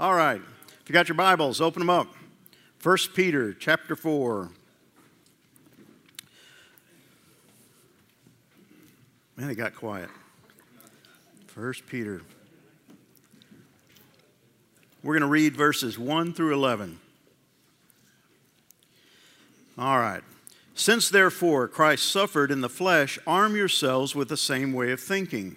All right. If you got your Bibles, open them up. 1 Peter chapter 4. Man, it got quiet. 1 Peter. We're going to read verses 1 through 11. All right. Since therefore Christ suffered in the flesh, arm yourselves with the same way of thinking.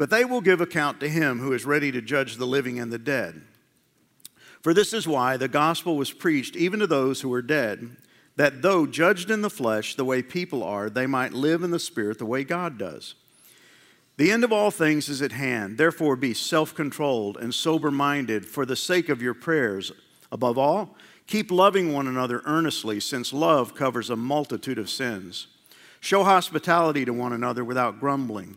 But they will give account to him who is ready to judge the living and the dead. For this is why the gospel was preached even to those who are dead, that though judged in the flesh the way people are, they might live in the spirit the way God does. The end of all things is at hand. Therefore, be self controlled and sober minded for the sake of your prayers. Above all, keep loving one another earnestly, since love covers a multitude of sins. Show hospitality to one another without grumbling.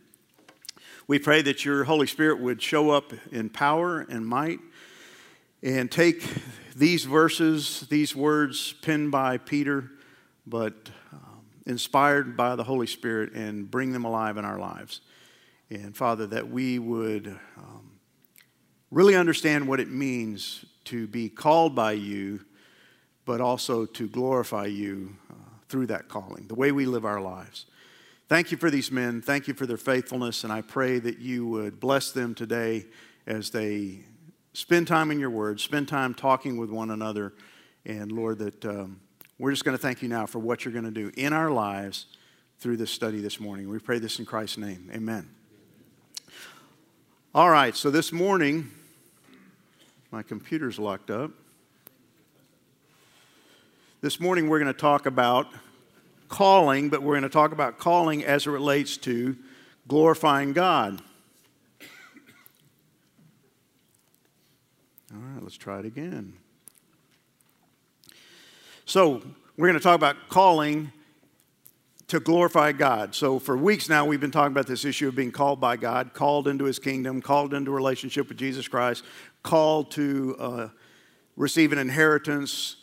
we pray that your Holy Spirit would show up in power and might and take these verses, these words penned by Peter, but um, inspired by the Holy Spirit, and bring them alive in our lives. And Father, that we would um, really understand what it means to be called by you, but also to glorify you uh, through that calling, the way we live our lives. Thank you for these men. Thank you for their faithfulness. And I pray that you would bless them today as they spend time in your word, spend time talking with one another. And Lord, that um, we're just going to thank you now for what you're going to do in our lives through this study this morning. We pray this in Christ's name. Amen. All right, so this morning, my computer's locked up. This morning, we're going to talk about calling, but we're going to talk about calling as it relates to glorifying God. All right, let's try it again. So, we're going to talk about calling to glorify God. So, for weeks now, we've been talking about this issue of being called by God, called into his kingdom, called into relationship with Jesus Christ, called to uh, receive an inheritance,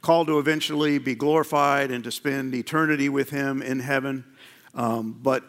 called to eventually be glorified and to spend eternity with Him in heaven. Um, but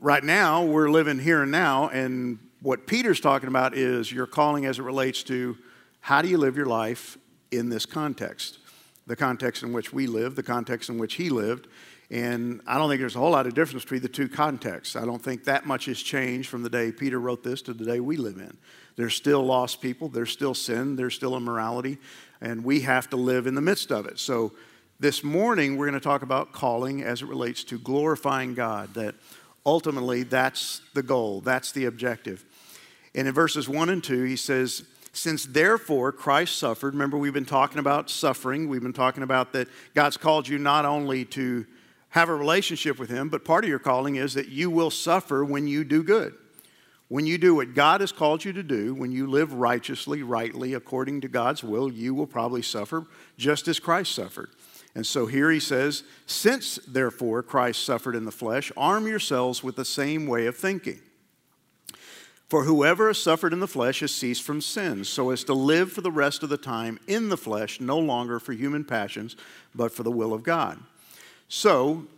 right now, we're living here and now, and what Peter's talking about is your calling as it relates to how do you live your life in this context, the context in which we live, the context in which he lived. And I don't think there's a whole lot of difference between the two contexts. I don't think that much has changed from the day Peter wrote this to the day we live in. There's still lost people, there's still sin, there's still immorality, and we have to live in the midst of it. So, this morning we're going to talk about calling as it relates to glorifying God, that ultimately that's the goal, that's the objective. And in verses 1 and 2, he says, Since therefore Christ suffered, remember we've been talking about suffering, we've been talking about that God's called you not only to have a relationship with Him, but part of your calling is that you will suffer when you do good. When you do what God has called you to do, when you live righteously, rightly, according to God's will, you will probably suffer just as Christ suffered. And so here he says, Since therefore Christ suffered in the flesh, arm yourselves with the same way of thinking. For whoever has suffered in the flesh has ceased from sin, so as to live for the rest of the time in the flesh, no longer for human passions, but for the will of God. So,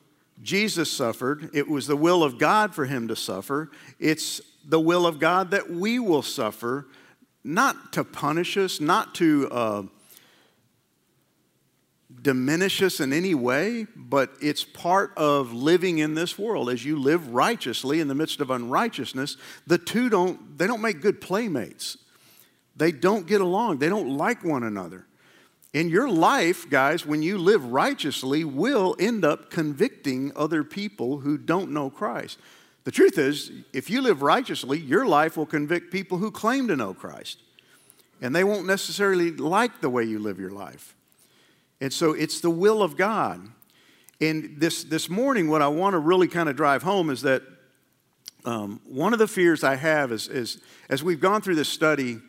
Jesus suffered. It was the will of God for him to suffer. It's the will of God that we will suffer, not to punish us, not to uh, diminish us in any way, but it's part of living in this world. As you live righteously in the midst of unrighteousness, the two don't, they don't make good playmates. They don't get along. They don't like one another. And your life, guys, when you live righteously, will end up convicting other people who don't know Christ. The truth is, if you live righteously, your life will convict people who claim to know Christ. And they won't necessarily like the way you live your life. And so it's the will of God. And this, this morning, what I want to really kind of drive home is that um, one of the fears I have is, is as we've gone through this study,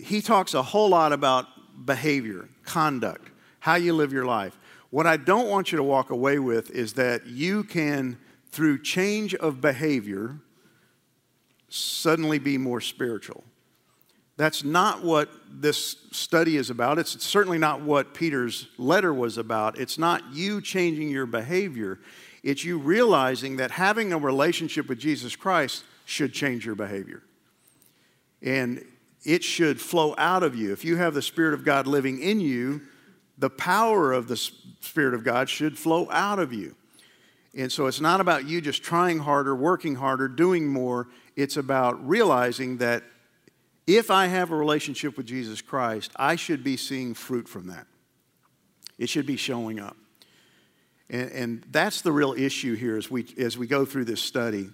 he talks a whole lot about behavior, conduct, how you live your life. What I don't want you to walk away with is that you can, through change of behavior, suddenly be more spiritual. That's not what this study is about. It's certainly not what Peter's letter was about. It's not you changing your behavior. It's you realizing that having a relationship with Jesus Christ should change your behavior. And it should flow out of you. If you have the Spirit of God living in you, the power of the Spirit of God should flow out of you. And so it's not about you just trying harder, working harder, doing more. It's about realizing that if I have a relationship with Jesus Christ, I should be seeing fruit from that. It should be showing up. And, and that's the real issue here as we, as we go through this study.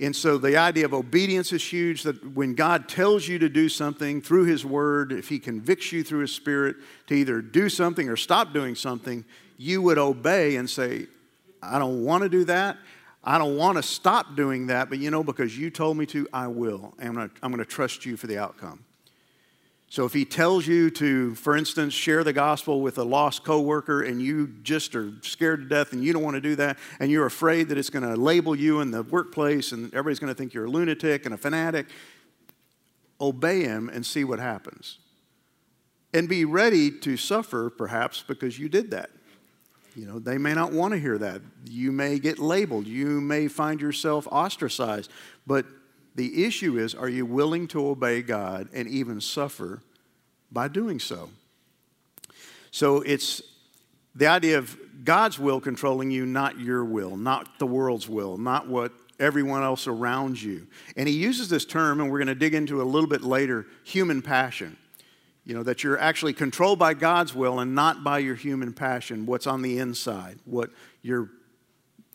And so the idea of obedience is huge that when God tells you to do something through His Word, if He convicts you through His Spirit to either do something or stop doing something, you would obey and say, I don't want to do that. I don't want to stop doing that, but you know, because you told me to, I will. And I'm going to trust you for the outcome. So if he tells you to, for instance, share the gospel with a lost coworker and you just are scared to death and you don't want to do that and you're afraid that it's going to label you in the workplace and everybody's going to think you're a lunatic and a fanatic, obey him and see what happens. And be ready to suffer perhaps because you did that. You know, they may not want to hear that. You may get labeled. You may find yourself ostracized. But the issue is are you willing to obey God and even suffer by doing so? So it's the idea of God's will controlling you, not your will, not the world's will, not what everyone else around you. And he uses this term, and we're going to dig into a little bit later human passion. You know, that you're actually controlled by God's will and not by your human passion, what's on the inside, what your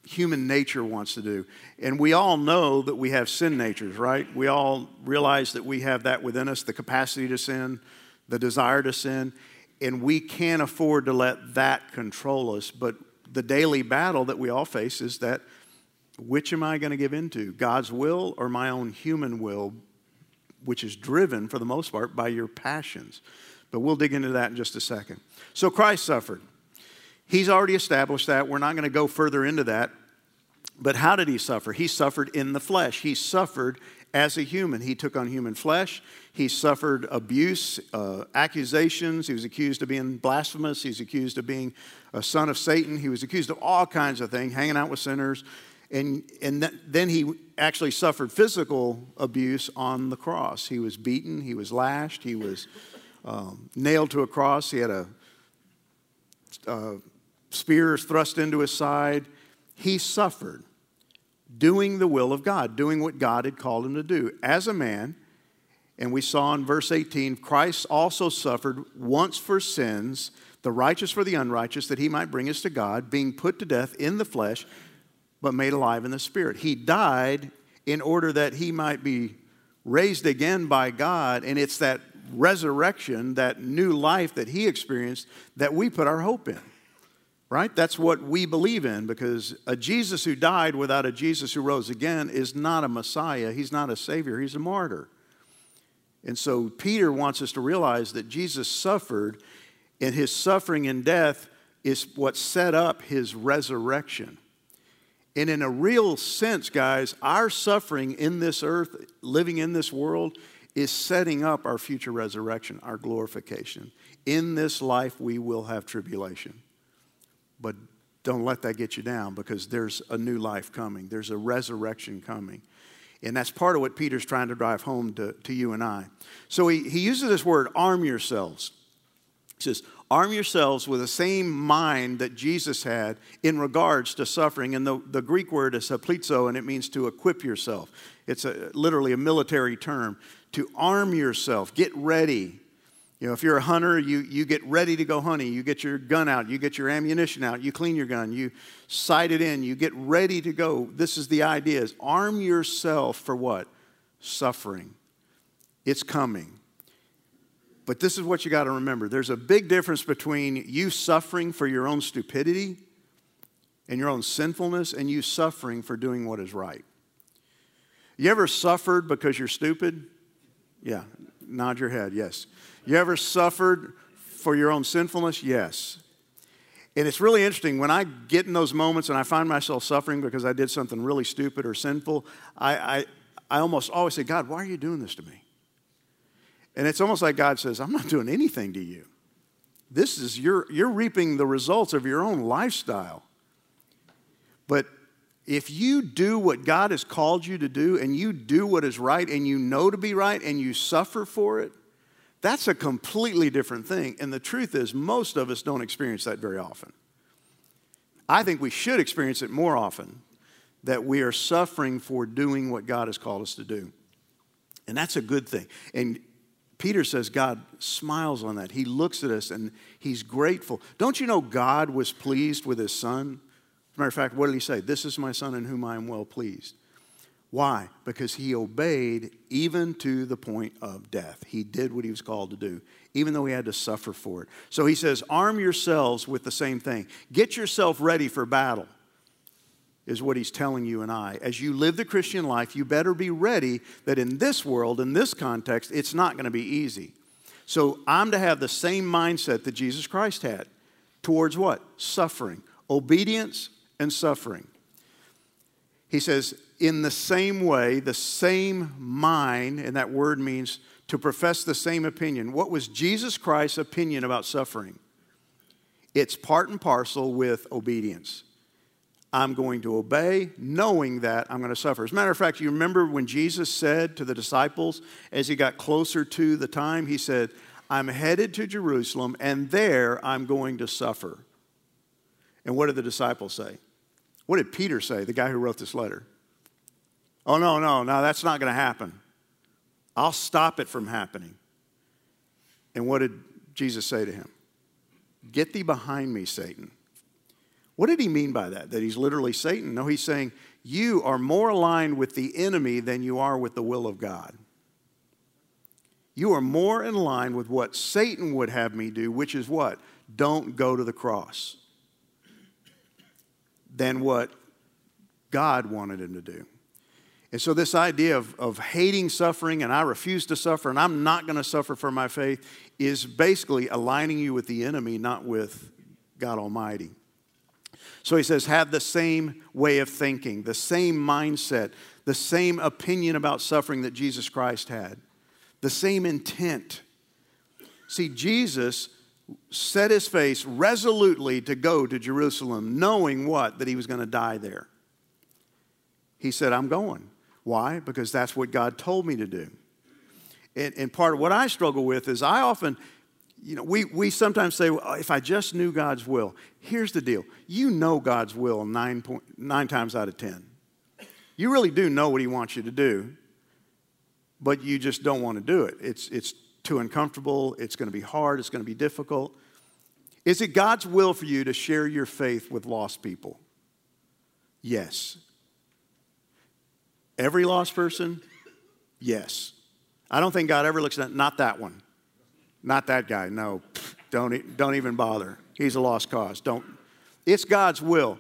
human nature wants to do. And we all know that we have sin natures, right? We all realize that we have that within us the capacity to sin, the desire to sin, and we can't afford to let that control us. But the daily battle that we all face is that which am I going to give into? God's will or my own human will, which is driven for the most part by your passions. But we'll dig into that in just a second. So Christ suffered. He's already established that. We're not going to go further into that. But how did he suffer? He suffered in the flesh. He suffered as a human. He took on human flesh. He suffered abuse, uh, accusations. He was accused of being blasphemous. He was accused of being a son of Satan. He was accused of all kinds of things, hanging out with sinners. And, and th- then he actually suffered physical abuse on the cross. He was beaten, he was lashed, he was um, nailed to a cross. He had a uh, spears thrust into his side. He suffered doing the will of God, doing what God had called him to do. As a man, and we saw in verse 18, Christ also suffered once for sins, the righteous for the unrighteous, that he might bring us to God, being put to death in the flesh, but made alive in the spirit. He died in order that he might be raised again by God, and it's that resurrection, that new life that he experienced, that we put our hope in. Right? That's what we believe in because a Jesus who died without a Jesus who rose again is not a Messiah. He's not a Savior. He's a martyr. And so Peter wants us to realize that Jesus suffered, and his suffering and death is what set up his resurrection. And in a real sense, guys, our suffering in this earth, living in this world, is setting up our future resurrection, our glorification. In this life, we will have tribulation. But don't let that get you down because there's a new life coming, there's a resurrection coming. And that's part of what Peter's trying to drive home to, to you and I. So he, he uses this word, arm yourselves. He says, arm yourselves with the same mind that Jesus had in regards to suffering. And the, the Greek word is hoplizo, and it means to equip yourself. It's a, literally a military term. To arm yourself, get ready. You know, if you're a hunter, you, you get ready to go hunting. You get your gun out, you get your ammunition out, you clean your gun, you sight it in, you get ready to go. This is the idea is arm yourself for what? Suffering. It's coming. But this is what you got to remember. There's a big difference between you suffering for your own stupidity and your own sinfulness and you suffering for doing what is right. You ever suffered because you're stupid? Yeah, nod your head, yes. You ever suffered for your own sinfulness? Yes. And it's really interesting when I get in those moments and I find myself suffering because I did something really stupid or sinful, I, I, I almost always say, God, why are you doing this to me? And it's almost like God says, I'm not doing anything to you. This is, you're, you're reaping the results of your own lifestyle. But if you do what God has called you to do and you do what is right and you know to be right and you suffer for it, that's a completely different thing. And the truth is, most of us don't experience that very often. I think we should experience it more often that we are suffering for doing what God has called us to do. And that's a good thing. And Peter says God smiles on that. He looks at us and he's grateful. Don't you know God was pleased with his son? As a matter of fact, what did he say? This is my son in whom I am well pleased. Why? Because he obeyed even to the point of death. He did what he was called to do, even though he had to suffer for it. So he says, arm yourselves with the same thing. Get yourself ready for battle, is what he's telling you and I. As you live the Christian life, you better be ready that in this world, in this context, it's not going to be easy. So I'm to have the same mindset that Jesus Christ had towards what? Suffering. Obedience and suffering. He says, in the same way, the same mind, and that word means to profess the same opinion. What was Jesus Christ's opinion about suffering? It's part and parcel with obedience. I'm going to obey, knowing that I'm going to suffer. As a matter of fact, you remember when Jesus said to the disciples as he got closer to the time, he said, I'm headed to Jerusalem, and there I'm going to suffer. And what did the disciples say? What did Peter say, the guy who wrote this letter? Oh, no, no, no, that's not going to happen. I'll stop it from happening. And what did Jesus say to him? Get thee behind me, Satan. What did he mean by that? That he's literally Satan? No, he's saying you are more aligned with the enemy than you are with the will of God. You are more in line with what Satan would have me do, which is what? Don't go to the cross than what God wanted him to do. And so, this idea of, of hating suffering and I refuse to suffer and I'm not going to suffer for my faith is basically aligning you with the enemy, not with God Almighty. So, he says, have the same way of thinking, the same mindset, the same opinion about suffering that Jesus Christ had, the same intent. See, Jesus set his face resolutely to go to Jerusalem, knowing what? That he was going to die there. He said, I'm going. Why? Because that's what God told me to do. And, and part of what I struggle with is I often, you know, we, we sometimes say, well, if I just knew God's will. Here's the deal you know God's will nine, point, nine times out of 10. You really do know what He wants you to do, but you just don't want to do it. It's, it's too uncomfortable, it's going to be hard, it's going to be difficult. Is it God's will for you to share your faith with lost people? Yes. Every lost person? Yes. I don't think God ever looks at not that one. Not that guy. No. Don't, don't even bother. He's a lost cause. Don't. It's God's will.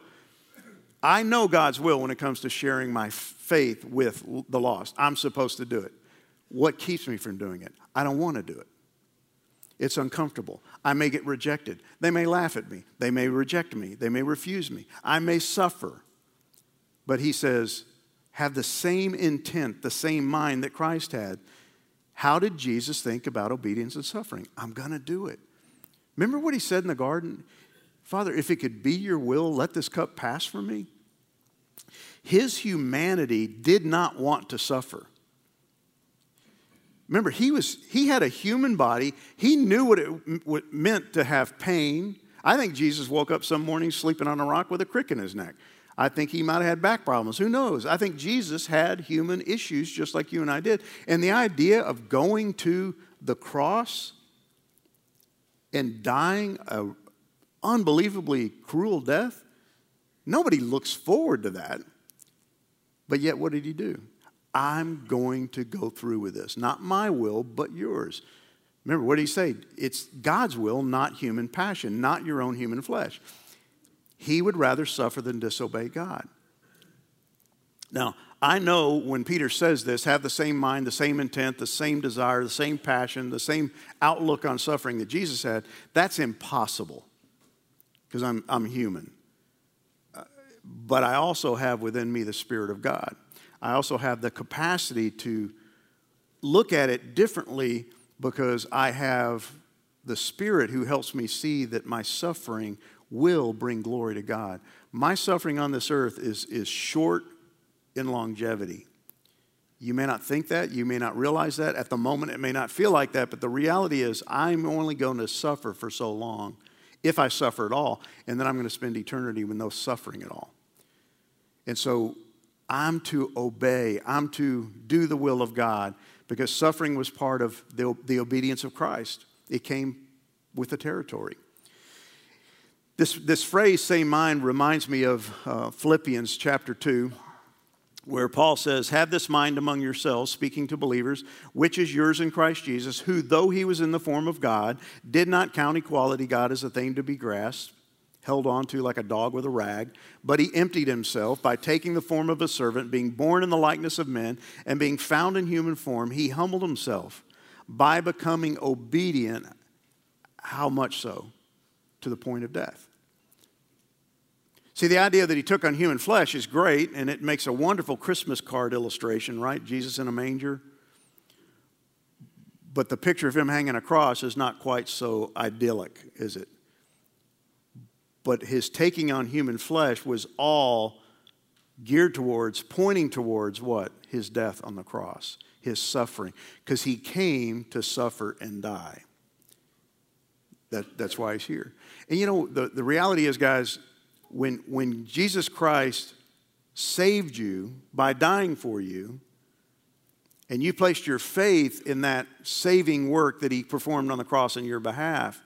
I know God's will when it comes to sharing my faith with the lost. I'm supposed to do it. What keeps me from doing it? I don't want to do it. It's uncomfortable. I may get rejected. They may laugh at me. They may reject me. They may refuse me. I may suffer. But he says, have the same intent, the same mind that Christ had. How did Jesus think about obedience and suffering? I'm going to do it. Remember what he said in the garden? Father, if it could be your will, let this cup pass from me. His humanity did not want to suffer. Remember, he, was, he had a human body. He knew what it, what it meant to have pain. I think Jesus woke up some morning sleeping on a rock with a crick in his neck. I think he might have had back problems. Who knows? I think Jesus had human issues just like you and I did. And the idea of going to the cross and dying a unbelievably cruel death? Nobody looks forward to that. But yet, what did he do? I'm going to go through with this. Not my will, but yours. Remember, what did he say? It's God's will, not human passion, not your own human flesh. He would rather suffer than disobey God. Now, I know when Peter says this, have the same mind, the same intent, the same desire, the same passion, the same outlook on suffering that Jesus had, that's impossible because I'm, I'm human. Uh, but I also have within me the Spirit of God. I also have the capacity to look at it differently because I have the Spirit who helps me see that my suffering will bring glory to God. My suffering on this earth is, is short in longevity. You may not think that, you may not realize that. At the moment, it may not feel like that, but the reality is, I'm only going to suffer for so long, if I suffer at all, and then I'm going to spend eternity with no suffering at all. And so I'm to obey, I'm to do the will of God, because suffering was part of the, the obedience of Christ. It came with the territory. This, this phrase, same mind, reminds me of uh, Philippians chapter 2 where Paul says, Have this mind among yourselves, speaking to believers, which is yours in Christ Jesus, who, though he was in the form of God, did not count equality God as a thing to be grasped, held on to like a dog with a rag, but he emptied himself by taking the form of a servant, being born in the likeness of men, and being found in human form, he humbled himself by becoming obedient. How much so? To the point of death. See, the idea that he took on human flesh is great, and it makes a wonderful Christmas card illustration, right? Jesus in a manger. But the picture of him hanging a cross is not quite so idyllic, is it? But his taking on human flesh was all geared towards, pointing towards what? His death on the cross, his suffering, because he came to suffer and die. That, that's why he's here. And you know, the, the reality is, guys, when, when Jesus Christ saved you by dying for you, and you placed your faith in that saving work that he performed on the cross on your behalf,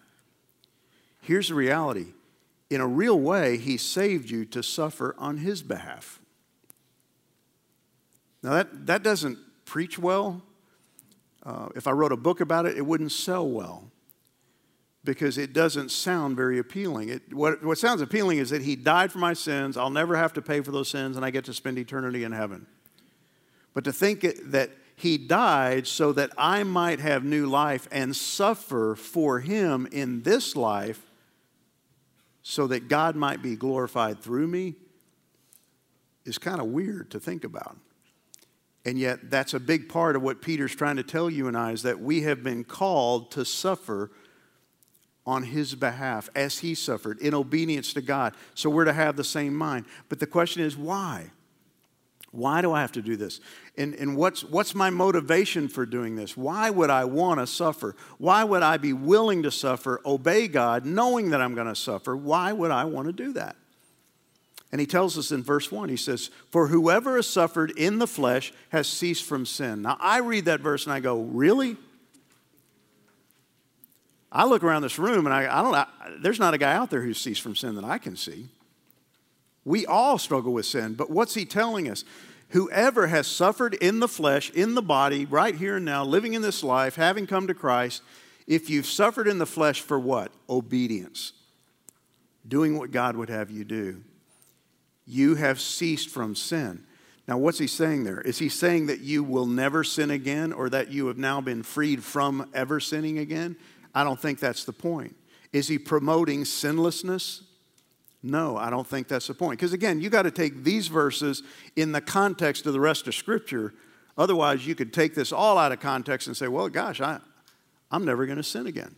here's the reality. In a real way, he saved you to suffer on his behalf. Now, that, that doesn't preach well. Uh, if I wrote a book about it, it wouldn't sell well because it doesn't sound very appealing. It, what, what sounds appealing is that He died for my sins, I'll never have to pay for those sins, and I get to spend eternity in heaven. But to think it, that He died so that I might have new life and suffer for Him in this life so that God might be glorified through me is kind of weird to think about. And yet, that's a big part of what Peter's trying to tell you and I is that we have been called to suffer on his behalf as he suffered in obedience to God. So we're to have the same mind. But the question is, why? Why do I have to do this? And, and what's, what's my motivation for doing this? Why would I want to suffer? Why would I be willing to suffer, obey God, knowing that I'm going to suffer? Why would I want to do that? And he tells us in verse 1, he says, For whoever has suffered in the flesh has ceased from sin. Now, I read that verse and I go, Really? I look around this room and I, I don't, I, there's not a guy out there who's ceased from sin that I can see. We all struggle with sin, but what's he telling us? Whoever has suffered in the flesh, in the body, right here and now, living in this life, having come to Christ, if you've suffered in the flesh for what? Obedience. Doing what God would have you do. You have ceased from sin. Now, what's he saying there? Is he saying that you will never sin again or that you have now been freed from ever sinning again? I don't think that's the point. Is he promoting sinlessness? No, I don't think that's the point. Because again, you got to take these verses in the context of the rest of Scripture. Otherwise, you could take this all out of context and say, well, gosh, I, I'm never going to sin again.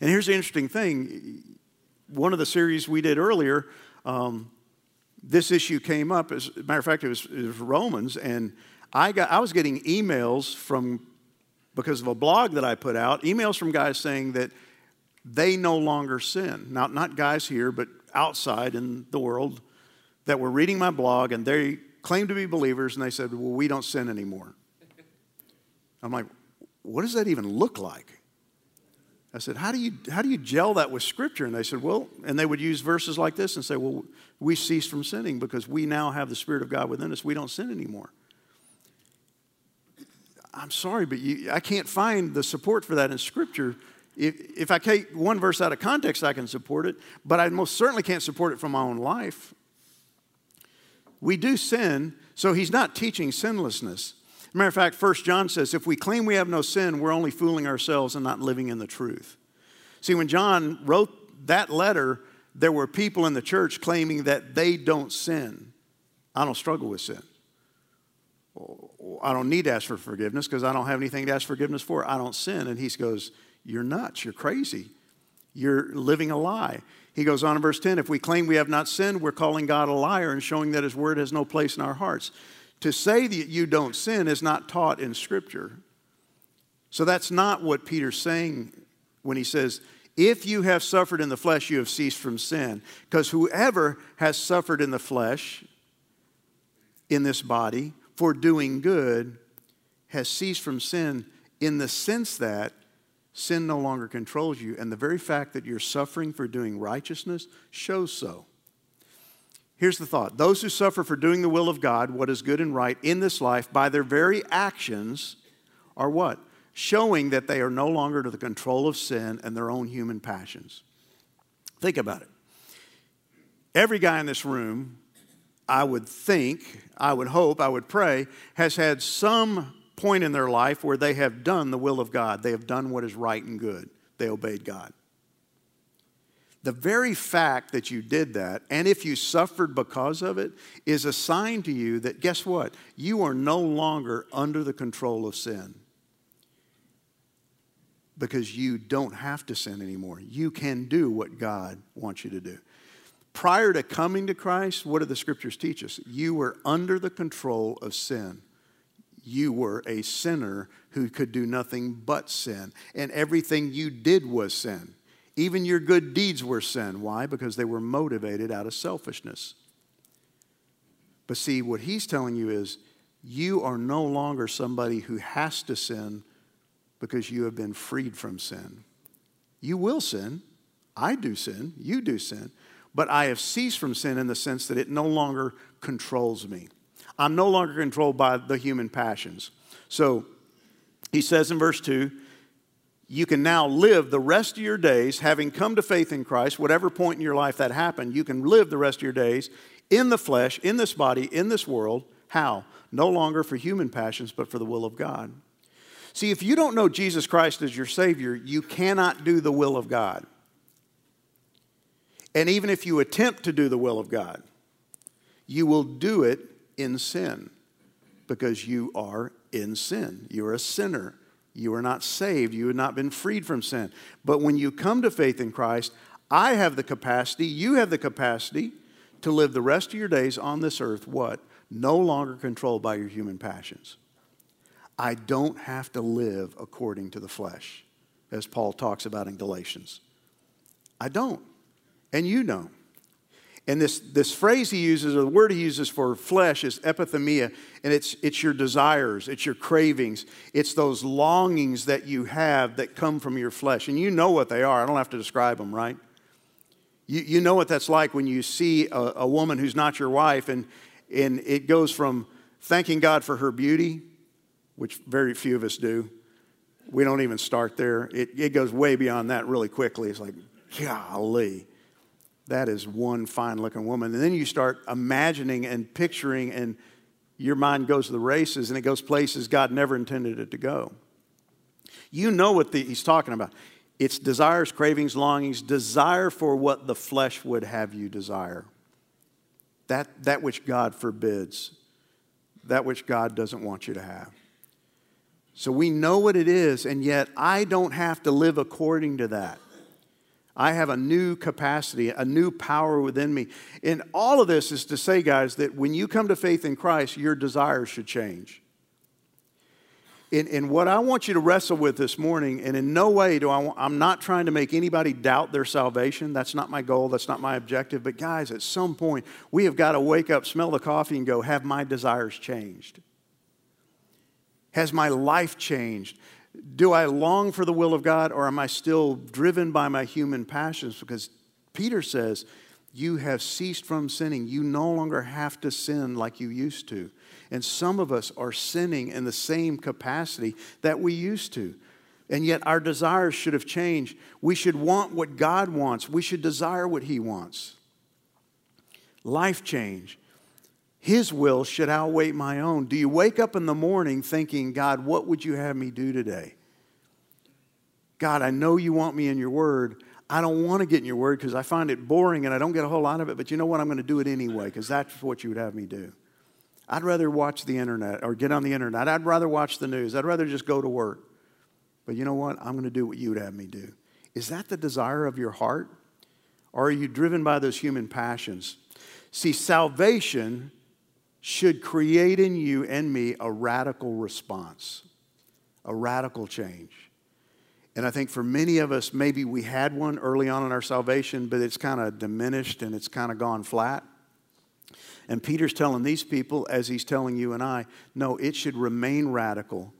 And here's the interesting thing one of the series we did earlier, um, this issue came up. As a matter of fact, it was, it was Romans, and I, got, I was getting emails from because of a blog that I put out, emails from guys saying that they no longer sin. Not, not guys here, but outside in the world that were reading my blog and they claimed to be believers and they said, Well, we don't sin anymore. I'm like, What does that even look like? I said, how do, you, how do you gel that with Scripture? And they said, Well, and they would use verses like this and say, Well, we cease from sinning because we now have the Spirit of God within us. We don't sin anymore. I'm sorry, but you, I can't find the support for that in Scripture. If, if I take one verse out of context, I can support it, but I most certainly can't support it from my own life. We do sin, so he's not teaching sinlessness. Matter of fact, First John says, if we claim we have no sin, we're only fooling ourselves and not living in the truth. See, when John wrote that letter, there were people in the church claiming that they don't sin. I don't struggle with sin. I don't need to ask for forgiveness because I don't have anything to ask forgiveness for. I don't sin. And he goes, You're nuts. You're crazy. You're living a lie. He goes on in verse 10 If we claim we have not sinned, we're calling God a liar and showing that his word has no place in our hearts. To say that you don't sin is not taught in Scripture. So that's not what Peter's saying when he says, If you have suffered in the flesh, you have ceased from sin. Because whoever has suffered in the flesh, in this body, for doing good, has ceased from sin in the sense that sin no longer controls you. And the very fact that you're suffering for doing righteousness shows so. Here's the thought those who suffer for doing the will of God, what is good and right in this life, by their very actions, are what? Showing that they are no longer under the control of sin and their own human passions. Think about it. Every guy in this room, I would think, I would hope, I would pray, has had some point in their life where they have done the will of God. They have done what is right and good. They obeyed God. The very fact that you did that, and if you suffered because of it, is a sign to you that guess what? You are no longer under the control of sin. Because you don't have to sin anymore. You can do what God wants you to do. Prior to coming to Christ, what do the scriptures teach us? You were under the control of sin. You were a sinner who could do nothing but sin, and everything you did was sin. Even your good deeds were sin. Why? Because they were motivated out of selfishness. But see, what he's telling you is you are no longer somebody who has to sin because you have been freed from sin. You will sin. I do sin. You do sin. But I have ceased from sin in the sense that it no longer controls me. I'm no longer controlled by the human passions. So he says in verse 2 you can now live the rest of your days, having come to faith in Christ, whatever point in your life that happened, you can live the rest of your days in the flesh, in this body, in this world. How? No longer for human passions, but for the will of God. See, if you don't know Jesus Christ as your Savior, you cannot do the will of God. And even if you attempt to do the will of God, you will do it in sin because you are in sin. You're a sinner. You are not saved. You have not been freed from sin. But when you come to faith in Christ, I have the capacity, you have the capacity to live the rest of your days on this earth, what? No longer controlled by your human passions. I don't have to live according to the flesh, as Paul talks about in Galatians. I don't. And you don't. And this, this phrase he uses, or the word he uses for flesh, is epithemia. And it's, it's your desires, it's your cravings, it's those longings that you have that come from your flesh. And you know what they are. I don't have to describe them, right? You, you know what that's like when you see a, a woman who's not your wife, and, and it goes from thanking God for her beauty, which very few of us do. We don't even start there. It, it goes way beyond that really quickly. It's like, golly that is one fine looking woman. And then you start imagining and picturing, and your mind goes to the races and it goes places God never intended it to go. You know what the, he's talking about. It's desires, cravings, longings, desire for what the flesh would have you desire. That, that which God forbids, that which God doesn't want you to have. So we know what it is, and yet I don't have to live according to that. I have a new capacity, a new power within me. And all of this is to say, guys, that when you come to faith in Christ, your desires should change. And, and what I want you to wrestle with this morning, and in no way do I, I'm not trying to make anybody doubt their salvation. That's not my goal. That's not my objective. But guys, at some point, we have got to wake up, smell the coffee, and go, have my desires changed? Has my life changed? Do I long for the will of God or am I still driven by my human passions? Because Peter says, You have ceased from sinning. You no longer have to sin like you used to. And some of us are sinning in the same capacity that we used to. And yet our desires should have changed. We should want what God wants, we should desire what He wants. Life change. His will should outweigh my own. Do you wake up in the morning thinking, God, what would you have me do today? God, I know you want me in your word. I don't want to get in your word because I find it boring and I don't get a whole lot of it, but you know what? I'm going to do it anyway because that's what you would have me do. I'd rather watch the internet or get on the internet. I'd rather watch the news. I'd rather just go to work. But you know what? I'm going to do what you would have me do. Is that the desire of your heart? Or are you driven by those human passions? See, salvation should create in you and me a radical response, a radical change. And I think for many of us, maybe we had one early on in our salvation, but it's kind of diminished and it's kind of gone flat. And Peter's telling these people, as he's telling you and I, no, it should remain radical.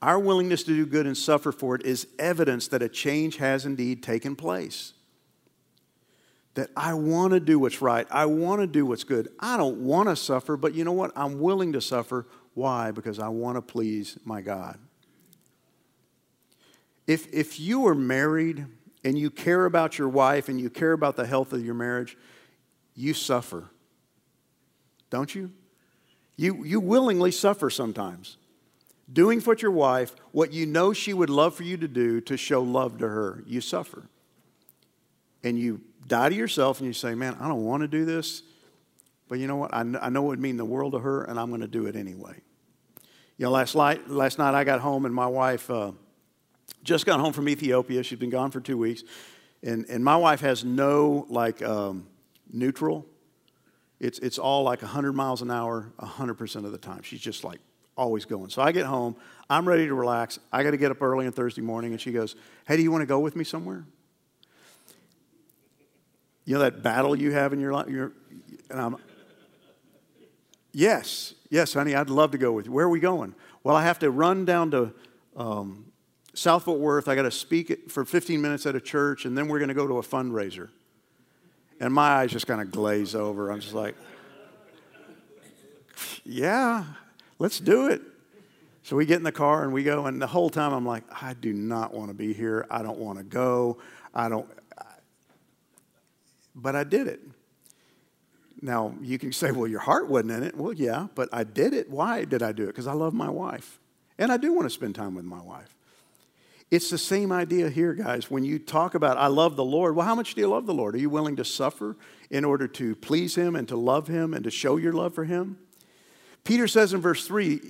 Our willingness to do good and suffer for it is evidence that a change has indeed taken place that I want to do what's right. I want to do what's good. I don't want to suffer, but you know what? I'm willing to suffer. Why? Because I want to please my God. If, if you are married and you care about your wife and you care about the health of your marriage, you suffer. Don't you? You, you willingly suffer sometimes. Doing for your wife what you know she would love for you to do to show love to her, you suffer. And you die to yourself and you say, Man, I don't want to do this, but you know what? I, I know it would mean the world to her, and I'm going to do it anyway. You know, last night, last night I got home and my wife uh, just got home from Ethiopia. She's been gone for two weeks. And, and my wife has no like um, neutral. It's, it's all like 100 miles an hour 100% of the time. She's just like always going. So I get home, I'm ready to relax. I got to get up early on Thursday morning, and she goes, Hey, do you want to go with me somewhere? You know that battle you have in your life? Your, and I'm, yes, yes, honey, I'd love to go with you. Where are we going? Well, I have to run down to um, South Fort Worth. I got to speak for 15 minutes at a church, and then we're going to go to a fundraiser. And my eyes just kind of glaze over. I'm just like, yeah, let's do it. So we get in the car and we go, and the whole time I'm like, I do not want to be here. I don't want to go. I don't, but I did it. Now, you can say, well, your heart wasn't in it. Well, yeah, but I did it. Why did I do it? Because I love my wife. And I do want to spend time with my wife. It's the same idea here, guys. When you talk about, I love the Lord, well, how much do you love the Lord? Are you willing to suffer in order to please Him and to love Him and to show your love for Him? Peter says in verse 3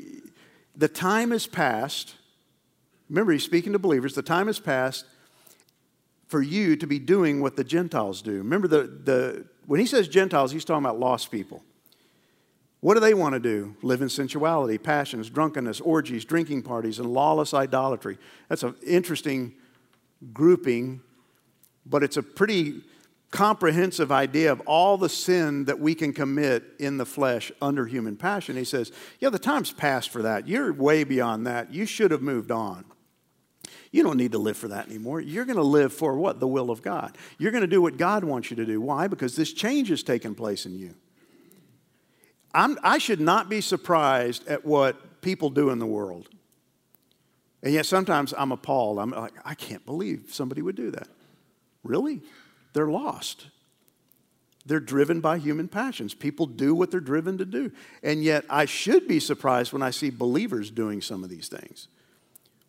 the time is past. Remember, he's speaking to believers. The time is past for you to be doing what the Gentiles do. Remember, the, the, when he says Gentiles, he's talking about lost people. What do they want to do? Live in sensuality, passions, drunkenness, orgies, drinking parties, and lawless idolatry. That's an interesting grouping, but it's a pretty comprehensive idea of all the sin that we can commit in the flesh under human passion. He says, Yeah, the time's passed for that. You're way beyond that. You should have moved on. You don't need to live for that anymore. You're going to live for what? The will of God. You're going to do what God wants you to do. Why? Because this change has taken place in you. I'm, I should not be surprised at what people do in the world. And yet sometimes I'm appalled. I'm like, I can't believe somebody would do that. Really? They're lost. They're driven by human passions. People do what they're driven to do. And yet I should be surprised when I see believers doing some of these things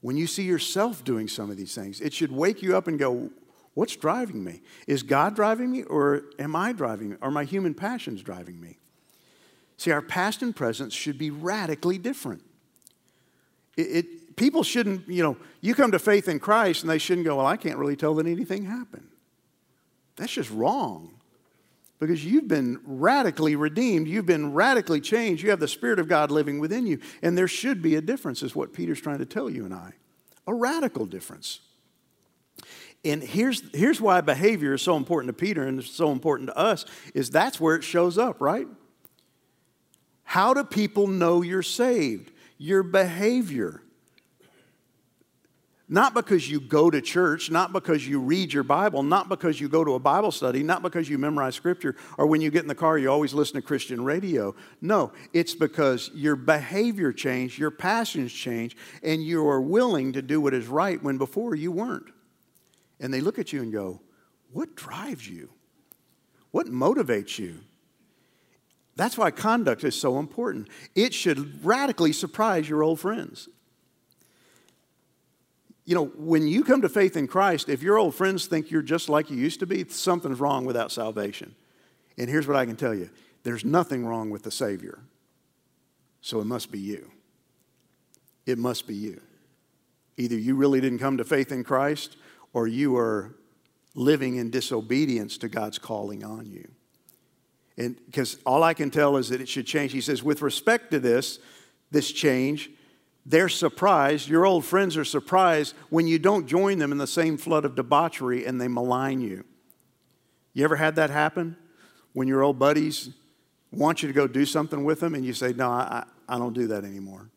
when you see yourself doing some of these things, it should wake you up and go, What's driving me? Is God driving me, or am I driving? Are my human passions driving me? See, our past and present should be radically different. It, it, people shouldn't, you know, you come to faith in Christ and they shouldn't go, Well, I can't really tell that anything happened. That's just wrong because you've been radically redeemed. You've been radically changed. You have the Spirit of God living within you. And there should be a difference, is what Peter's trying to tell you and I a radical difference. And here's, here's why behavior is so important to Peter and so important to us is that's where it shows up, right? How do people know you're saved? Your behavior. Not because you go to church, not because you read your Bible, not because you go to a Bible study, not because you memorize scripture, or when you get in the car, you always listen to Christian radio. No, it's because your behavior changed, your passions changed, and you are willing to do what is right when before you weren't. And they look at you and go, What drives you? What motivates you? That's why conduct is so important. It should radically surprise your old friends you know, when you come to faith in Christ, if your old friends think you're just like you used to be, something's wrong without salvation. And here's what I can tell you there's nothing wrong with the Savior. So it must be you. It must be you. Either you really didn't come to faith in Christ or you are living in disobedience to God's calling on you. And because all I can tell is that it should change. He says, with respect to this, this change, they're surprised, your old friends are surprised when you don't join them in the same flood of debauchery and they malign you. You ever had that happen? When your old buddies want you to go do something with them and you say, No, I, I don't do that anymore.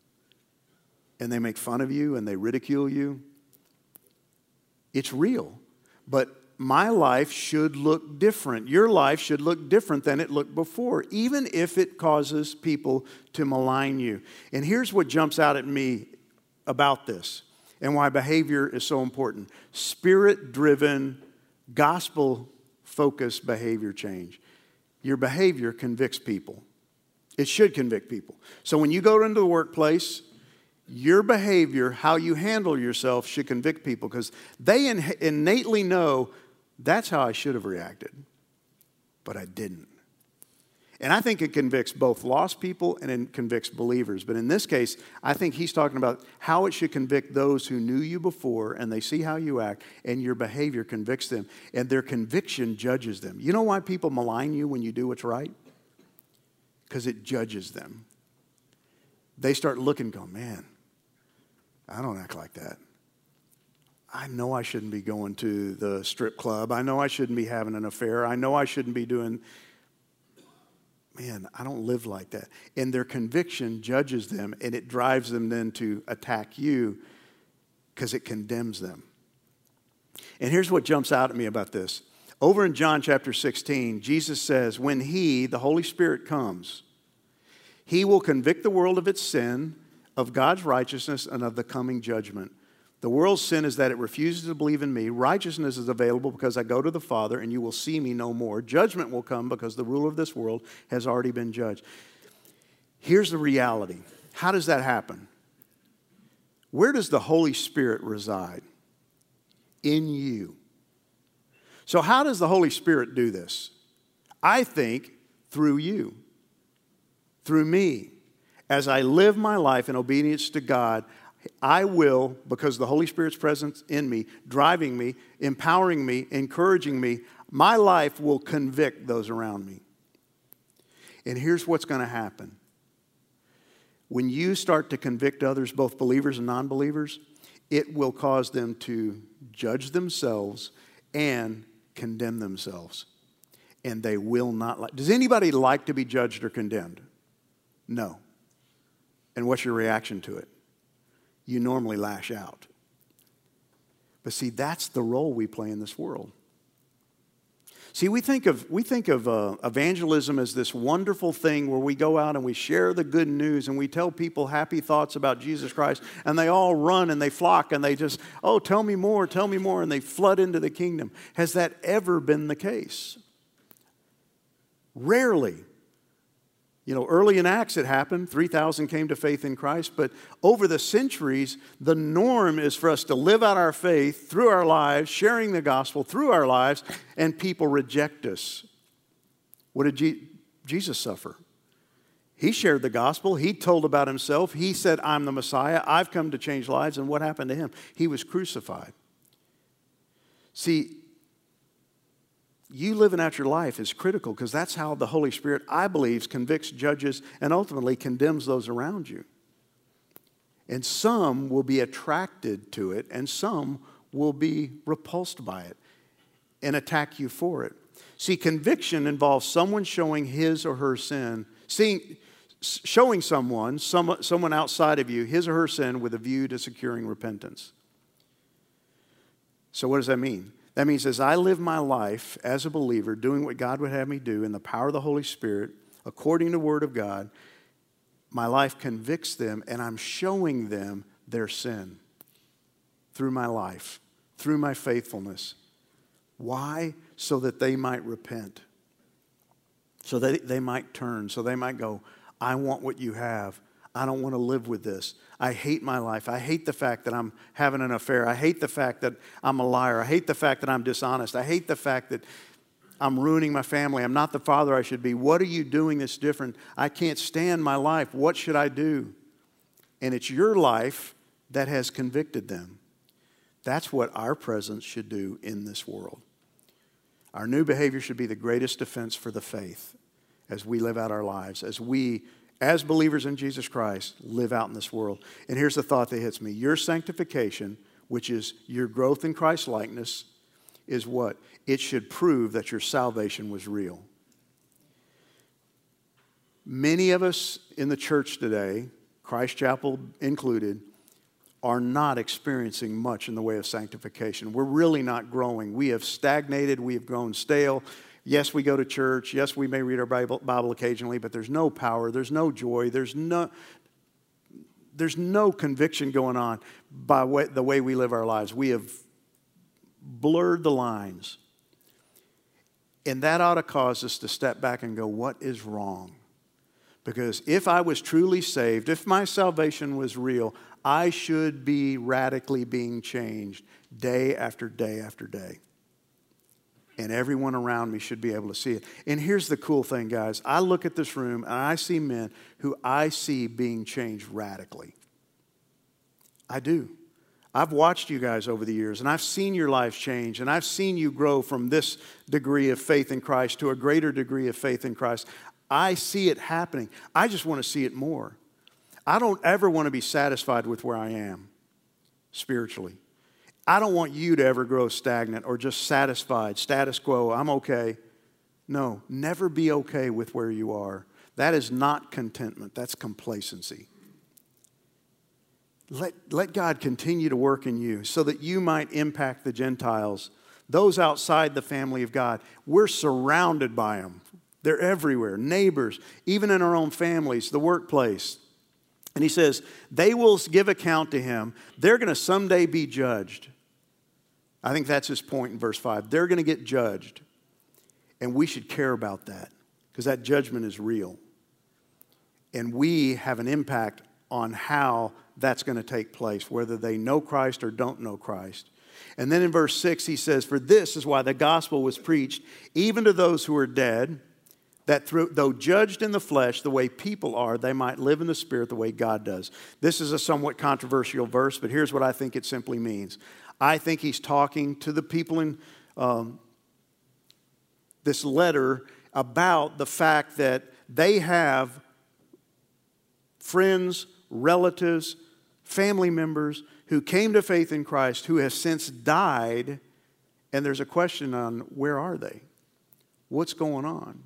And they make fun of you and they ridicule you. It's real. But my life should look different. Your life should look different than it looked before, even if it causes people to malign you. And here's what jumps out at me about this and why behavior is so important spirit driven, gospel focused behavior change. Your behavior convicts people. It should convict people. So when you go into the workplace, your behavior, how you handle yourself, should convict people because they in- innately know that's how I should have reacted, but I didn't. And I think it convicts both lost people and it convicts believers. But in this case, I think he's talking about how it should convict those who knew you before and they see how you act and your behavior convicts them and their conviction judges them. You know why people malign you when you do what's right? Because it judges them. They start looking, go, man, I don't act like that. I know I shouldn't be going to the strip club. I know I shouldn't be having an affair. I know I shouldn't be doing. Man, I don't live like that. And their conviction judges them and it drives them then to attack you because it condemns them. And here's what jumps out at me about this. Over in John chapter 16, Jesus says, When He, the Holy Spirit, comes, He will convict the world of its sin, of God's righteousness, and of the coming judgment. The world's sin is that it refuses to believe in me. Righteousness is available because I go to the Father and you will see me no more. Judgment will come because the ruler of this world has already been judged. Here's the reality how does that happen? Where does the Holy Spirit reside? In you. So, how does the Holy Spirit do this? I think through you, through me. As I live my life in obedience to God, I will, because the Holy Spirit's presence in me, driving me, empowering me, encouraging me, my life will convict those around me. And here's what's going to happen when you start to convict others, both believers and non believers, it will cause them to judge themselves and condemn themselves. And they will not like. Does anybody like to be judged or condemned? No. And what's your reaction to it? You normally lash out. But see, that's the role we play in this world. See, we think of, we think of uh, evangelism as this wonderful thing where we go out and we share the good news and we tell people happy thoughts about Jesus Christ, and they all run and they flock and they just, oh, tell me more, tell me more, and they flood into the kingdom. Has that ever been the case? Rarely. You know, early in Acts it happened, 3,000 came to faith in Christ, but over the centuries, the norm is for us to live out our faith through our lives, sharing the gospel through our lives, and people reject us. What did Je- Jesus suffer? He shared the gospel. He told about himself. He said, I'm the Messiah. I've come to change lives. And what happened to him? He was crucified. See, you living out your life is critical because that's how the Holy Spirit, I believe, convicts, judges, and ultimately condemns those around you. And some will be attracted to it, and some will be repulsed by it and attack you for it. See, conviction involves someone showing his or her sin, seeing, showing someone, some, someone outside of you, his or her sin with a view to securing repentance. So, what does that mean? That means as I live my life as a believer, doing what God would have me do in the power of the Holy Spirit, according to the Word of God, my life convicts them and I'm showing them their sin through my life, through my faithfulness. Why? So that they might repent, so that they might turn, so they might go, I want what you have. I don't want to live with this. I hate my life. I hate the fact that I'm having an affair. I hate the fact that I'm a liar. I hate the fact that I'm dishonest. I hate the fact that I'm ruining my family. I'm not the father I should be. What are you doing that's different? I can't stand my life. What should I do? And it's your life that has convicted them. That's what our presence should do in this world. Our new behavior should be the greatest defense for the faith as we live out our lives, as we, as believers in Jesus Christ, live out in this world. And here's the thought that hits me your sanctification, which is your growth in Christ likeness, is what? It should prove that your salvation was real. Many of us in the church today, Christ Chapel included, are not experiencing much in the way of sanctification. We're really not growing. We have stagnated, we have grown stale. Yes, we go to church. Yes, we may read our Bible, Bible occasionally, but there's no power, there's no joy, there's no, there's no conviction going on by way, the way we live our lives. We have blurred the lines. And that ought to cause us to step back and go, what is wrong? Because if I was truly saved, if my salvation was real, I should be radically being changed day after day after day. And everyone around me should be able to see it. And here's the cool thing, guys. I look at this room and I see men who I see being changed radically. I do. I've watched you guys over the years and I've seen your lives change and I've seen you grow from this degree of faith in Christ to a greater degree of faith in Christ. I see it happening. I just want to see it more. I don't ever want to be satisfied with where I am spiritually. I don't want you to ever grow stagnant or just satisfied, status quo, I'm okay. No, never be okay with where you are. That is not contentment, that's complacency. Let, let God continue to work in you so that you might impact the Gentiles, those outside the family of God. We're surrounded by them, they're everywhere, neighbors, even in our own families, the workplace. And he says, they will give account to him. They're going to someday be judged. I think that's his point in verse 5. They're going to get judged. And we should care about that because that judgment is real. And we have an impact on how that's going to take place, whether they know Christ or don't know Christ. And then in verse 6, he says, For this is why the gospel was preached, even to those who are dead that through, though judged in the flesh the way people are, they might live in the spirit the way God does. This is a somewhat controversial verse, but here's what I think it simply means. I think he's talking to the people in um, this letter about the fact that they have friends, relatives, family members who came to faith in Christ who have since died, and there's a question on where are they? What's going on?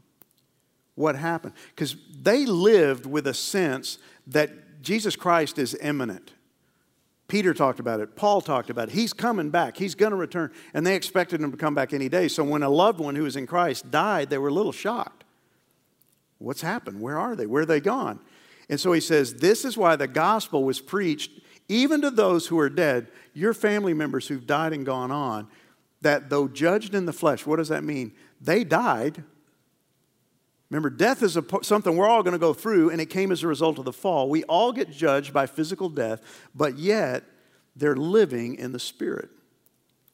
what happened. Because they lived with a sense that Jesus Christ is imminent. Peter talked about it. Paul talked about it. He's coming back. He's going to return. And they expected him to come back any day. So when a loved one who was in Christ died, they were a little shocked. What's happened? Where are they? Where are they gone? And so he says, This is why the gospel was preached even to those who are dead, your family members who've died and gone on, that though judged in the flesh, what does that mean? They died, Remember, death is a, something we're all going to go through, and it came as a result of the fall. We all get judged by physical death, but yet they're living in the Spirit.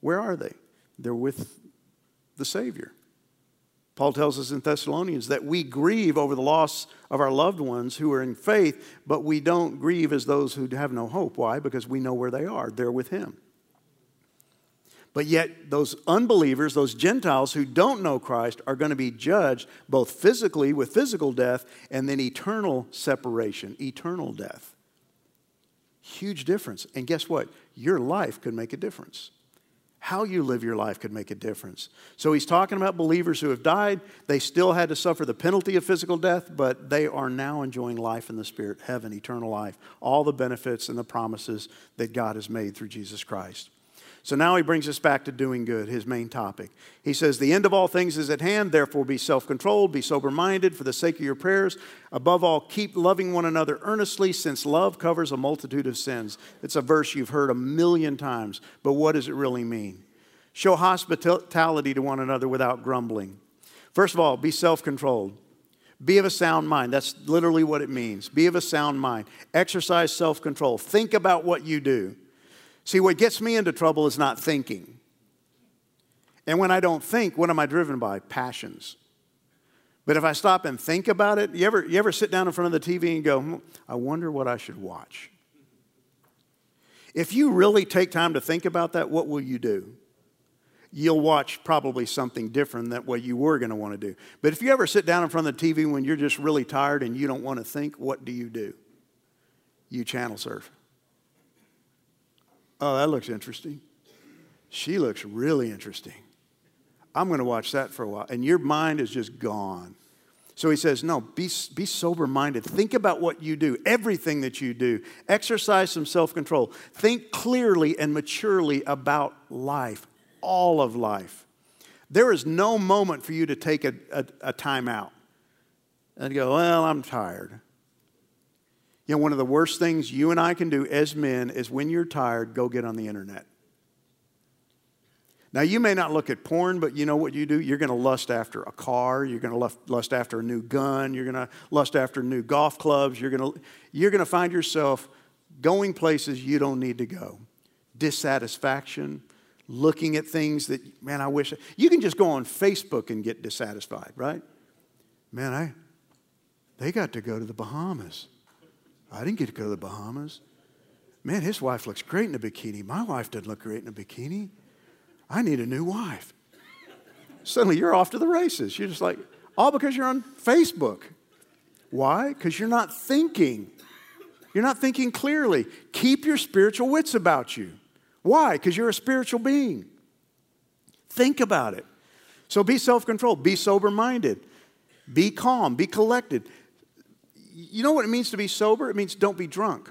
Where are they? They're with the Savior. Paul tells us in Thessalonians that we grieve over the loss of our loved ones who are in faith, but we don't grieve as those who have no hope. Why? Because we know where they are. They're with Him. But yet, those unbelievers, those Gentiles who don't know Christ, are going to be judged both physically with physical death and then eternal separation, eternal death. Huge difference. And guess what? Your life could make a difference. How you live your life could make a difference. So he's talking about believers who have died. They still had to suffer the penalty of physical death, but they are now enjoying life in the Spirit, heaven, eternal life, all the benefits and the promises that God has made through Jesus Christ. So now he brings us back to doing good, his main topic. He says, The end of all things is at hand, therefore be self controlled, be sober minded for the sake of your prayers. Above all, keep loving one another earnestly, since love covers a multitude of sins. It's a verse you've heard a million times, but what does it really mean? Show hospitality to one another without grumbling. First of all, be self controlled. Be of a sound mind. That's literally what it means. Be of a sound mind. Exercise self control. Think about what you do. See, what gets me into trouble is not thinking. And when I don't think, what am I driven by? Passions. But if I stop and think about it, you ever, you ever sit down in front of the TV and go, hmm, I wonder what I should watch? If you really take time to think about that, what will you do? You'll watch probably something different than what you were going to want to do. But if you ever sit down in front of the TV when you're just really tired and you don't want to think, what do you do? You channel surf. Oh, that looks interesting. She looks really interesting. I'm going to watch that for a while. And your mind is just gone. So he says, No, be, be sober minded. Think about what you do, everything that you do. Exercise some self control. Think clearly and maturely about life, all of life. There is no moment for you to take a, a, a time out and go, Well, I'm tired. You know, one of the worst things you and I can do as men is when you're tired, go get on the internet. Now, you may not look at porn, but you know what you do? You're going to lust after a car. You're going to lust after a new gun. You're going to lust after new golf clubs. You're going to, you're going to find yourself going places you don't need to go. Dissatisfaction, looking at things that, man, I wish. You can just go on Facebook and get dissatisfied, right? Man, I, they got to go to the Bahamas. I didn't get to go to the Bahamas. Man, his wife looks great in a bikini. My wife doesn't look great in a bikini. I need a new wife. Suddenly you're off to the races. You're just like, all because you're on Facebook. Why? Because you're not thinking. You're not thinking clearly. Keep your spiritual wits about you. Why? Because you're a spiritual being. Think about it. So be self controlled, be sober minded, be calm, be collected you know what it means to be sober? It means don't be drunk,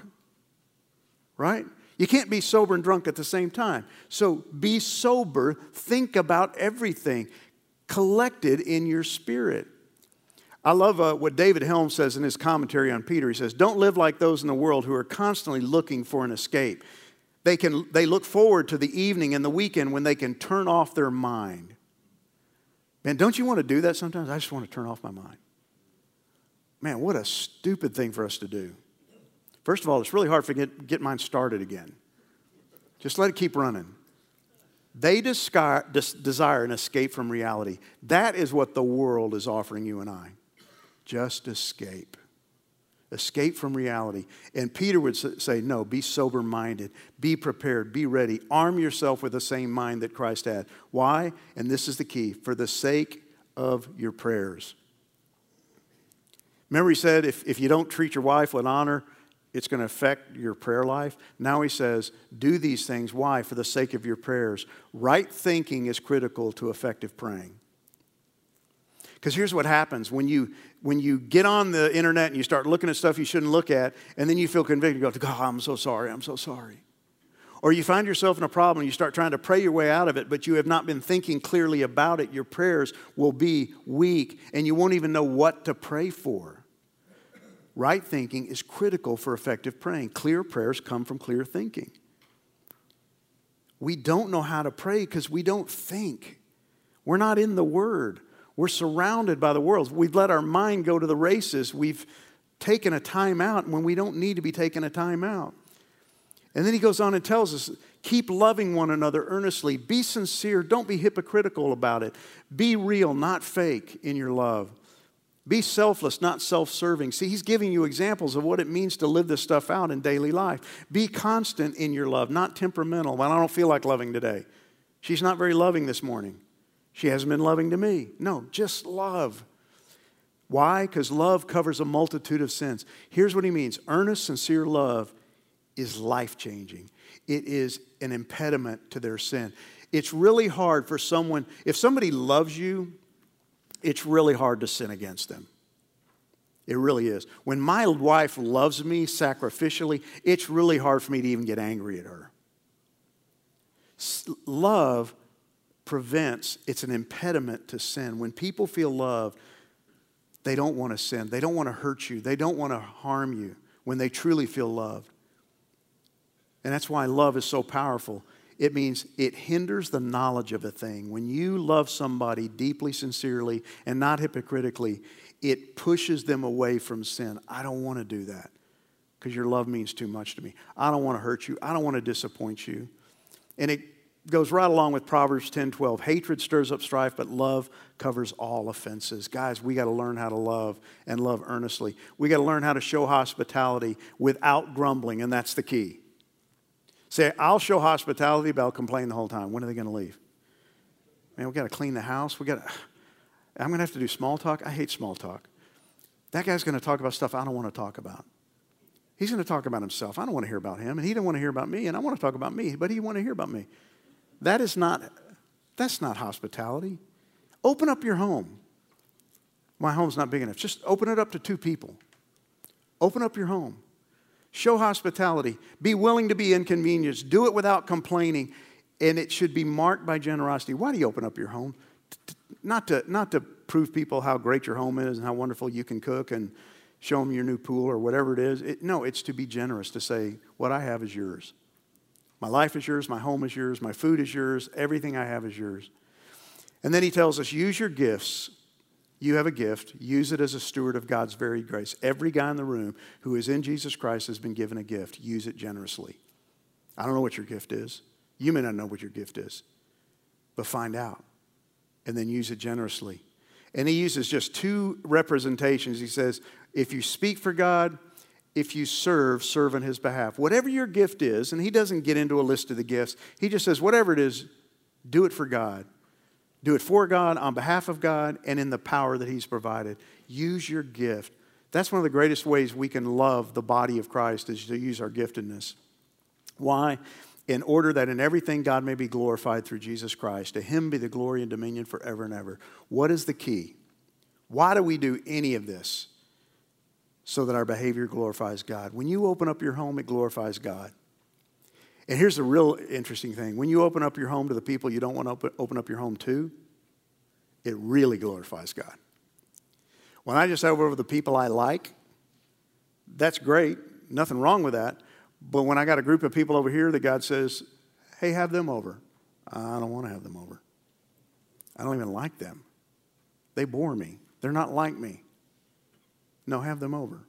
right? You can't be sober and drunk at the same time. So be sober, think about everything, collected in your spirit. I love uh, what David Helm says in his commentary on Peter. He says, Don't live like those in the world who are constantly looking for an escape. They, can, they look forward to the evening and the weekend when they can turn off their mind. Man, don't you want to do that sometimes? I just want to turn off my mind. Man, what a stupid thing for us to do. First of all, it's really hard to get, get mine started again. Just let it keep running. They desire, desire an escape from reality. That is what the world is offering you and I. Just escape. Escape from reality. And Peter would say, No, be sober minded, be prepared, be ready, arm yourself with the same mind that Christ had. Why? And this is the key for the sake of your prayers. Remember, he said, if, if you don't treat your wife with honor, it's going to affect your prayer life. Now he says, do these things. Why? For the sake of your prayers. Right thinking is critical to effective praying. Because here's what happens when you, when you get on the internet and you start looking at stuff you shouldn't look at, and then you feel convicted, you go, God, I'm so sorry, I'm so sorry. Or you find yourself in a problem and you start trying to pray your way out of it, but you have not been thinking clearly about it, your prayers will be weak and you won't even know what to pray for. Right thinking is critical for effective praying. Clear prayers come from clear thinking. We don't know how to pray because we don't think. We're not in the Word. We're surrounded by the world. We've let our mind go to the races. We've taken a time out when we don't need to be taking a time out. And then he goes on and tells us keep loving one another earnestly. Be sincere. Don't be hypocritical about it. Be real, not fake in your love. Be selfless, not self serving. See, he's giving you examples of what it means to live this stuff out in daily life. Be constant in your love, not temperamental. Well, I don't feel like loving today. She's not very loving this morning. She hasn't been loving to me. No, just love. Why? Because love covers a multitude of sins. Here's what he means earnest, sincere love is life changing, it is an impediment to their sin. It's really hard for someone, if somebody loves you, it's really hard to sin against them. It really is. When my wife loves me sacrificially, it's really hard for me to even get angry at her. Love prevents, it's an impediment to sin. When people feel loved, they don't want to sin. They don't want to hurt you. They don't want to harm you when they truly feel loved. And that's why love is so powerful. It means it hinders the knowledge of a thing. When you love somebody deeply, sincerely, and not hypocritically, it pushes them away from sin. I don't want to do that because your love means too much to me. I don't want to hurt you. I don't want to disappoint you. And it goes right along with Proverbs 10 12. Hatred stirs up strife, but love covers all offenses. Guys, we got to learn how to love and love earnestly. We got to learn how to show hospitality without grumbling, and that's the key. Say, I'll show hospitality, but I'll complain the whole time. When are they going to leave? Man, we got to clean the house. We got to, I'm going to have to do small talk. I hate small talk. That guy's going to talk about stuff I don't want to talk about. He's going to talk about himself. I don't want to hear about him, and he didn't want to hear about me, and I want to talk about me, but he want to hear about me. That is not, that's not hospitality. Open up your home. My home's not big enough. Just open it up to two people. Open up your home. Show hospitality. Be willing to be inconvenienced. Do it without complaining. And it should be marked by generosity. Why do you open up your home? Not to, not to prove people how great your home is and how wonderful you can cook and show them your new pool or whatever it is. It, no, it's to be generous, to say, what I have is yours. My life is yours, my home is yours, my food is yours, everything I have is yours. And then he tells us, use your gifts you have a gift, use it as a steward of God's very grace. Every guy in the room who is in Jesus Christ has been given a gift. Use it generously. I don't know what your gift is. You may not know what your gift is, but find out and then use it generously. And he uses just two representations. He says, if you speak for God, if you serve, serve on his behalf. Whatever your gift is, and he doesn't get into a list of the gifts, he just says, whatever it is, do it for God. Do it for God, on behalf of God, and in the power that He's provided. Use your gift. That's one of the greatest ways we can love the body of Christ is to use our giftedness. Why? In order that in everything God may be glorified through Jesus Christ. To Him be the glory and dominion forever and ever. What is the key? Why do we do any of this? So that our behavior glorifies God. When you open up your home, it glorifies God. And here's the real interesting thing when you open up your home to the people you don't want to open up your home to, it really glorifies God. When I just have over the people I like, that's great, nothing wrong with that. But when I got a group of people over here that God says, hey, have them over, I don't want to have them over. I don't even like them. They bore me. They're not like me. No, have them over.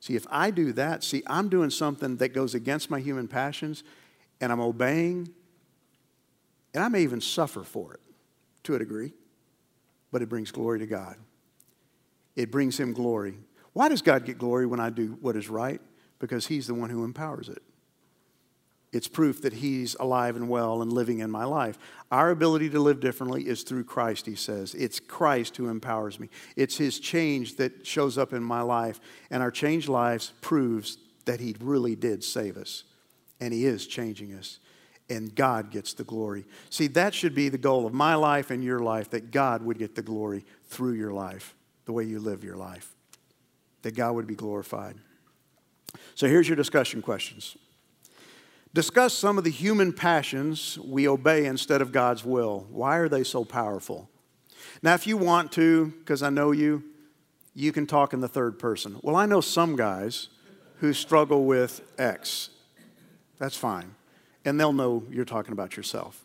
See, if I do that, see, I'm doing something that goes against my human passions and I'm obeying, and I may even suffer for it to a degree, but it brings glory to God. It brings Him glory. Why does God get glory when I do what is right? Because He's the one who empowers it. It's proof that He's alive and well and living in my life. Our ability to live differently is through Christ, He says. It's Christ who empowers me. It's His change that shows up in my life, and our changed lives proves that He really did save us and He is changing us. And God gets the glory. See, that should be the goal of my life and your life that God would get the glory through your life, the way you live your life, that God would be glorified. So here's your discussion questions. Discuss some of the human passions we obey instead of God's will. Why are they so powerful? Now, if you want to, because I know you, you can talk in the third person. Well, I know some guys who struggle with X that's fine. And they'll know you're talking about yourself.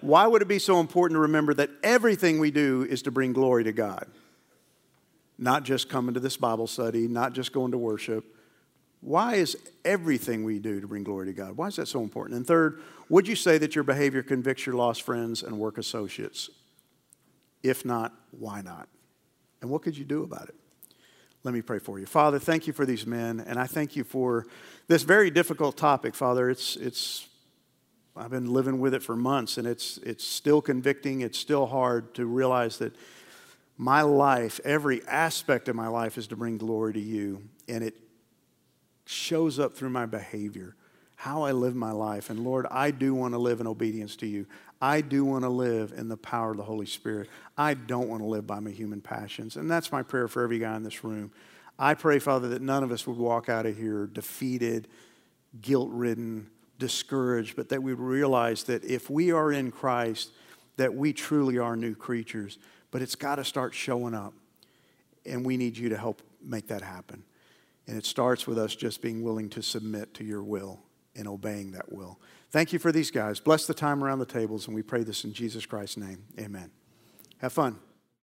Why would it be so important to remember that everything we do is to bring glory to God? Not just coming to this Bible study, not just going to worship. Why is everything we do to bring glory to God? Why is that so important? And third, would you say that your behavior convicts your lost friends and work associates? If not, why not? And what could you do about it? Let me pray for you. Father, thank you for these men, and I thank you for this very difficult topic, Father. It's, it's, I've been living with it for months, and it's, it's still convicting. It's still hard to realize that my life, every aspect of my life, is to bring glory to you, and it shows up through my behavior, how I live my life. And Lord, I do want to live in obedience to you. I do want to live in the power of the Holy Spirit. I don't want to live by my human passions. And that's my prayer for every guy in this room. I pray, Father, that none of us would walk out of here defeated, guilt ridden, discouraged, but that we realize that if we are in Christ, that we truly are new creatures. But it's got to start showing up. And we need you to help make that happen. And it starts with us just being willing to submit to your will and obeying that will. Thank you for these guys. Bless the time around the tables, and we pray this in Jesus Christ's name. Amen. Have fun.